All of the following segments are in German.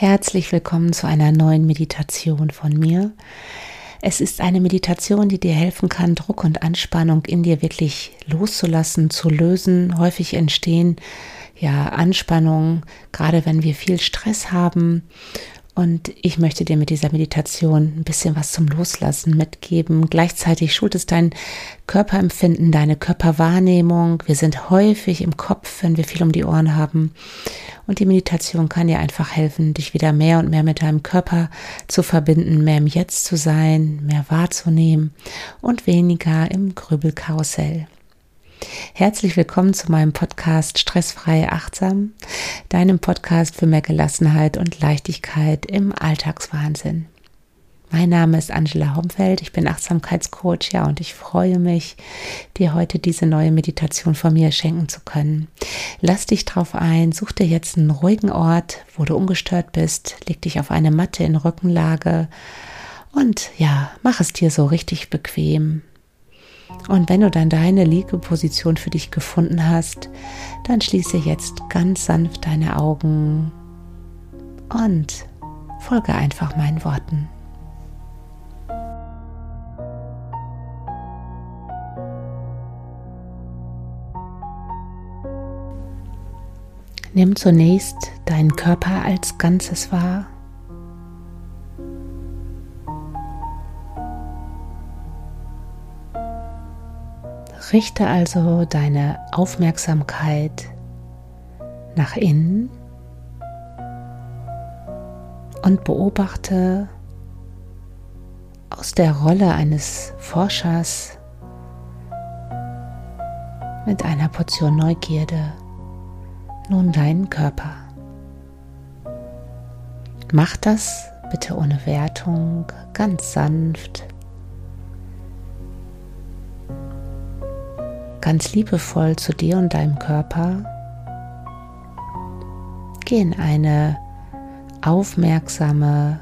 Herzlich willkommen zu einer neuen Meditation von mir. Es ist eine Meditation, die dir helfen kann, Druck und Anspannung in dir wirklich loszulassen, zu lösen. Häufig entstehen ja Anspannungen, gerade wenn wir viel Stress haben und ich möchte dir mit dieser Meditation ein bisschen was zum Loslassen mitgeben. Gleichzeitig schult es dein Körperempfinden, deine Körperwahrnehmung. Wir sind häufig im Kopf, wenn wir viel um die Ohren haben. Und die Meditation kann dir einfach helfen, dich wieder mehr und mehr mit deinem Körper zu verbinden, mehr im Jetzt zu sein, mehr wahrzunehmen und weniger im Grübelkarussell. Herzlich willkommen zu meinem Podcast Stressfrei Achtsam, deinem Podcast für mehr Gelassenheit und Leichtigkeit im Alltagswahnsinn. Mein Name ist Angela Homfeld, ich bin Achtsamkeitscoach, ja, und ich freue mich, dir heute diese neue Meditation von mir schenken zu können. Lass dich drauf ein, such dir jetzt einen ruhigen Ort, wo du ungestört bist, leg dich auf eine Matte in Rückenlage und ja, mach es dir so richtig bequem. Und wenn du dann deine Liegeposition für dich gefunden hast, dann schließe jetzt ganz sanft deine Augen und folge einfach meinen Worten. Nimm zunächst deinen Körper als Ganzes wahr. Richte also deine Aufmerksamkeit nach innen und beobachte aus der Rolle eines Forschers mit einer Portion Neugierde nun deinen Körper. Mach das bitte ohne Wertung, ganz sanft ganz liebevoll zu dir und deinem Körper. Geh in eine aufmerksame,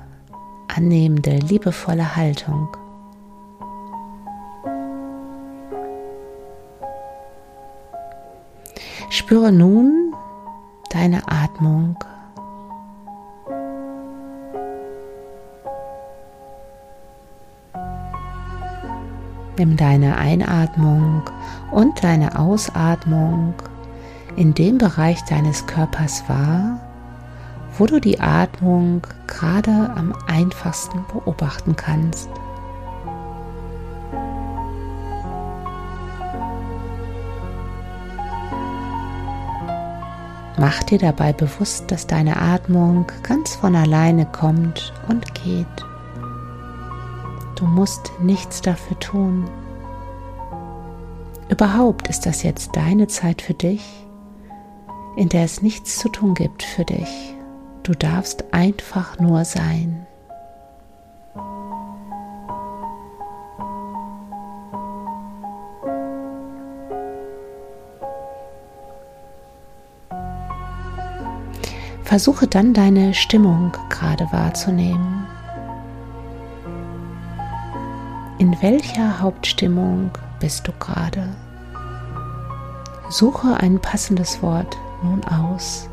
annehmende, liebevolle Haltung. Spüre nun deine Atmung Nimm deine Einatmung und deine Ausatmung in dem Bereich deines Körpers wahr, wo du die Atmung gerade am einfachsten beobachten kannst. Mach dir dabei bewusst, dass deine Atmung ganz von alleine kommt und geht. Du musst nichts dafür tun. Überhaupt ist das jetzt deine Zeit für dich, in der es nichts zu tun gibt für dich. Du darfst einfach nur sein. Versuche dann deine Stimmung gerade wahrzunehmen. In welcher Hauptstimmung bist du gerade? Suche ein passendes Wort nun aus.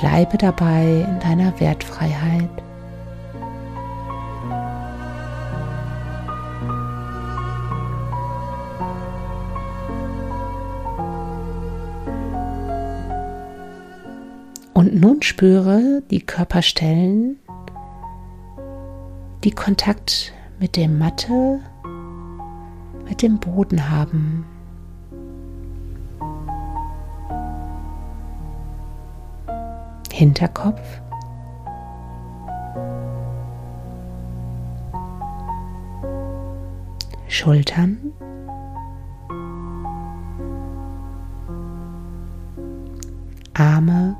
Bleibe dabei in deiner Wertfreiheit. Und nun spüre die Körperstellen, die Kontakt mit dem Matte, mit dem Boden haben. Hinterkopf. Schultern. Arme.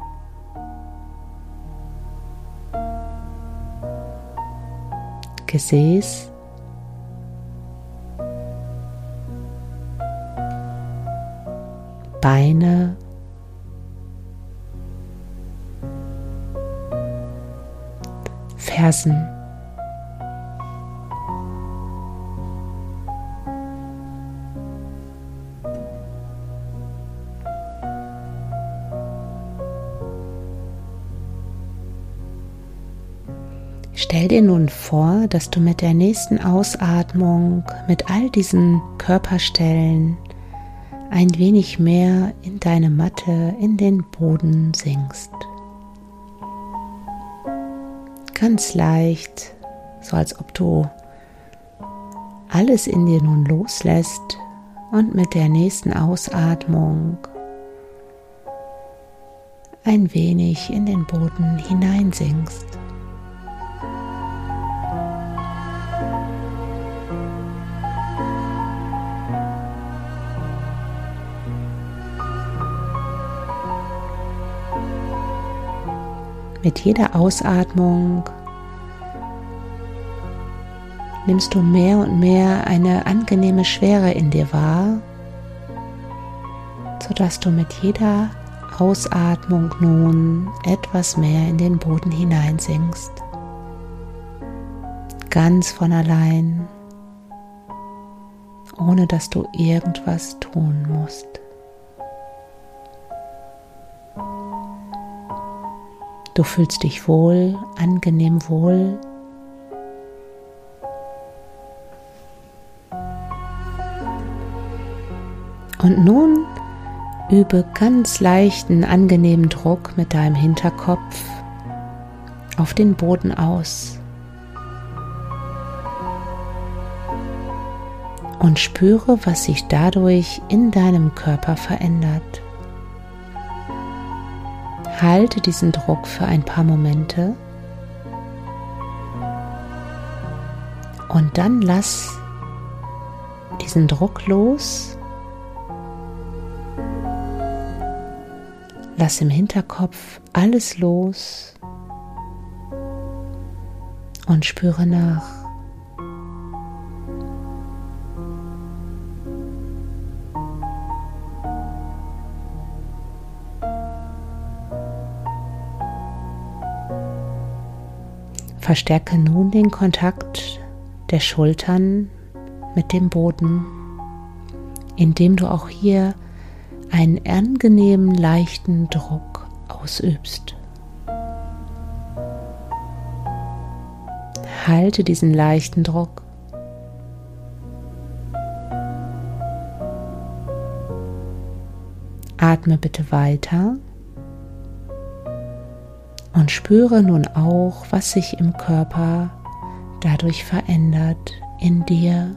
Gesäß, Beine, Fersen. Stell dir nun vor, dass du mit der nächsten Ausatmung mit all diesen Körperstellen ein wenig mehr in deine Matte, in den Boden sinkst. Ganz leicht, so als ob du alles in dir nun loslässt und mit der nächsten Ausatmung ein wenig in den Boden hineinsinkst. Mit jeder Ausatmung nimmst du mehr und mehr eine angenehme Schwere in dir wahr, sodass du mit jeder Ausatmung nun etwas mehr in den Boden hineinsinkst. Ganz von allein, ohne dass du irgendwas tun musst. Du fühlst dich wohl, angenehm wohl. Und nun übe ganz leichten, angenehmen Druck mit deinem Hinterkopf auf den Boden aus. Und spüre, was sich dadurch in deinem Körper verändert. Halte diesen Druck für ein paar Momente und dann lass diesen Druck los. Lass im Hinterkopf alles los und spüre nach. Verstärke nun den Kontakt der Schultern mit dem Boden, indem du auch hier einen angenehmen, leichten Druck ausübst. Halte diesen leichten Druck. Atme bitte weiter und spüre nun auch, was sich im Körper dadurch verändert in dir.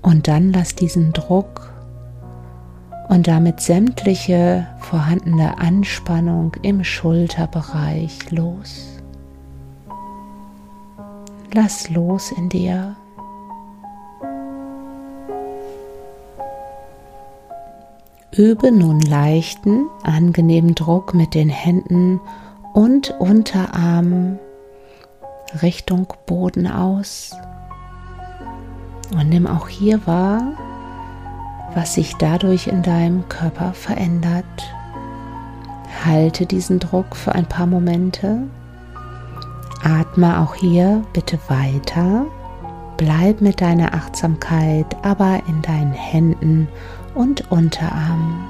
Und dann lass diesen Druck und damit sämtliche vorhandene Anspannung im Schulterbereich los. Lass los in dir. Übe nun leichten, angenehmen Druck mit den Händen und Unterarmen Richtung Boden aus. Und nimm auch hier wahr, was sich dadurch in deinem Körper verändert. Halte diesen Druck für ein paar Momente. Atme auch hier bitte weiter. Bleib mit deiner Achtsamkeit aber in deinen Händen und Unterarm.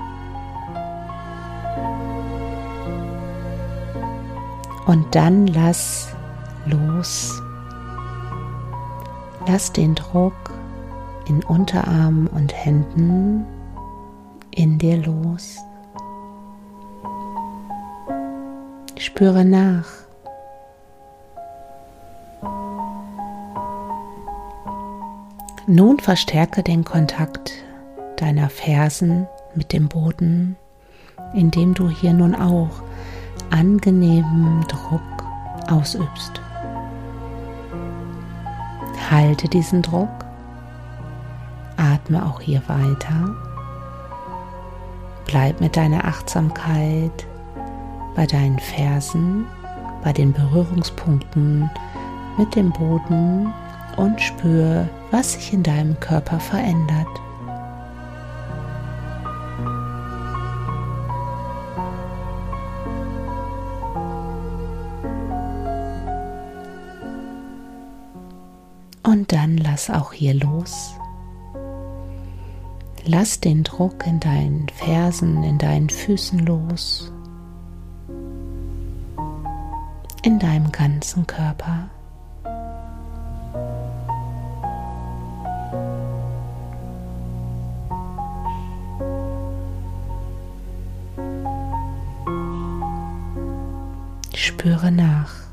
Und dann lass los. Lass den Druck in Unterarmen und Händen in dir los. Spüre nach. Nun verstärke den Kontakt deiner Fersen mit dem Boden, indem du hier nun auch angenehmen Druck ausübst. Halte diesen Druck, atme auch hier weiter, bleib mit deiner Achtsamkeit bei deinen Fersen, bei den Berührungspunkten mit dem Boden und spür, was sich in deinem Körper verändert. Dann lass auch hier los. Lass den Druck in deinen Fersen, in deinen Füßen los, in deinem ganzen Körper. Spüre nach.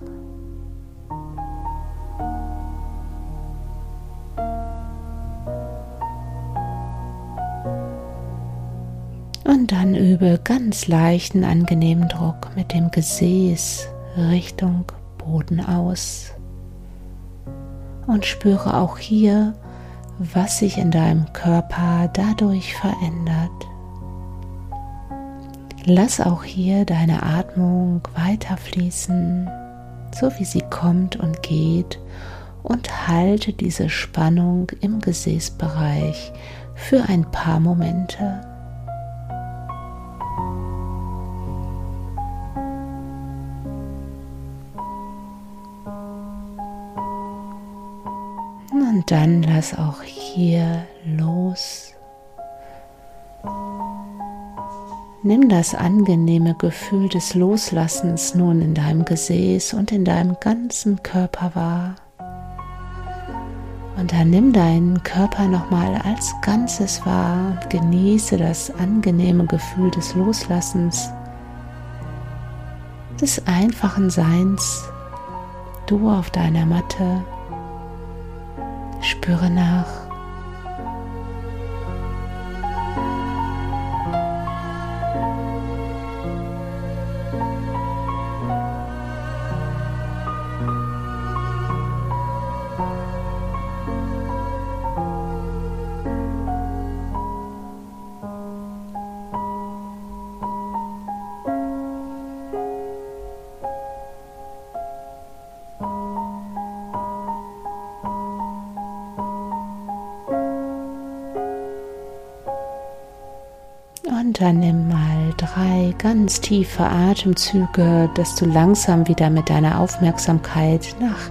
Ganz leichten, angenehmen Druck mit dem Gesäß Richtung Boden aus. Und spüre auch hier, was sich in deinem Körper dadurch verändert. Lass auch hier deine Atmung weiter fließen, so wie sie kommt und geht, und halte diese Spannung im Gesäßbereich für ein paar Momente. Dann lass auch hier los. Nimm das angenehme Gefühl des Loslassens nun in deinem Gesäß und in deinem ganzen Körper wahr. Und dann nimm deinen Körper nochmal als Ganzes wahr und genieße das angenehme Gefühl des Loslassens, des einfachen Seins, du auf deiner Matte. Spüre nach. Und dann nimm mal drei ganz tiefe Atemzüge, dass du langsam wieder mit deiner Aufmerksamkeit nach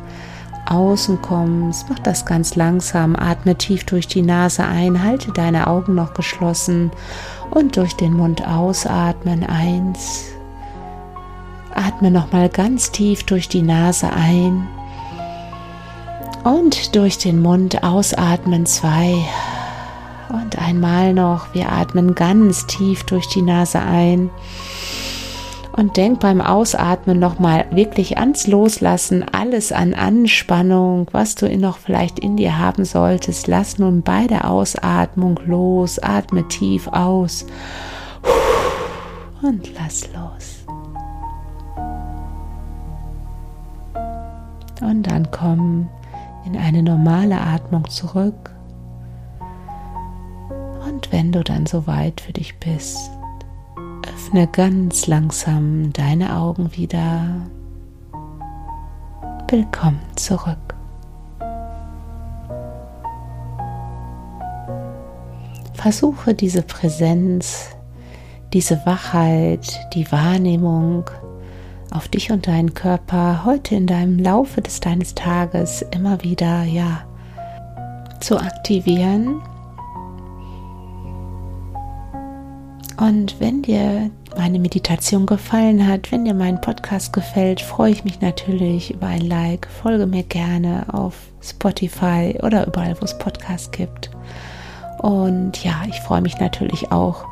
außen kommst. Mach das ganz langsam. Atme tief durch die Nase ein, halte deine Augen noch geschlossen und durch den Mund ausatmen. Eins. Atme nochmal ganz tief durch die Nase ein und durch den Mund ausatmen. Zwei. Und einmal noch, wir atmen ganz tief durch die Nase ein. Und denk beim Ausatmen nochmal wirklich ans Loslassen, alles an Anspannung, was du noch vielleicht in dir haben solltest. Lass nun bei der Ausatmung los, atme tief aus und lass los. Und dann komm in eine normale Atmung zurück. Wenn du dann soweit für dich bist, öffne ganz langsam deine Augen wieder. Willkommen zurück. Versuche diese Präsenz, diese Wachheit, die Wahrnehmung auf dich und deinen Körper heute in deinem Laufe des deines Tages immer wieder ja zu aktivieren Und wenn dir meine Meditation gefallen hat, wenn dir mein Podcast gefällt, freue ich mich natürlich über ein Like. Folge mir gerne auf Spotify oder überall, wo es Podcasts gibt. Und ja, ich freue mich natürlich auch,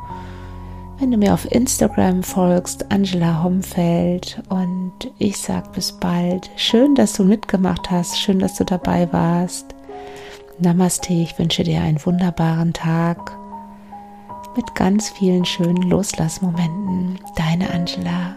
wenn du mir auf Instagram folgst, Angela Homfeld. Und ich sage bis bald. Schön, dass du mitgemacht hast. Schön, dass du dabei warst. Namaste. Ich wünsche dir einen wunderbaren Tag mit ganz vielen schönen Loslassmomenten. Deine Angela.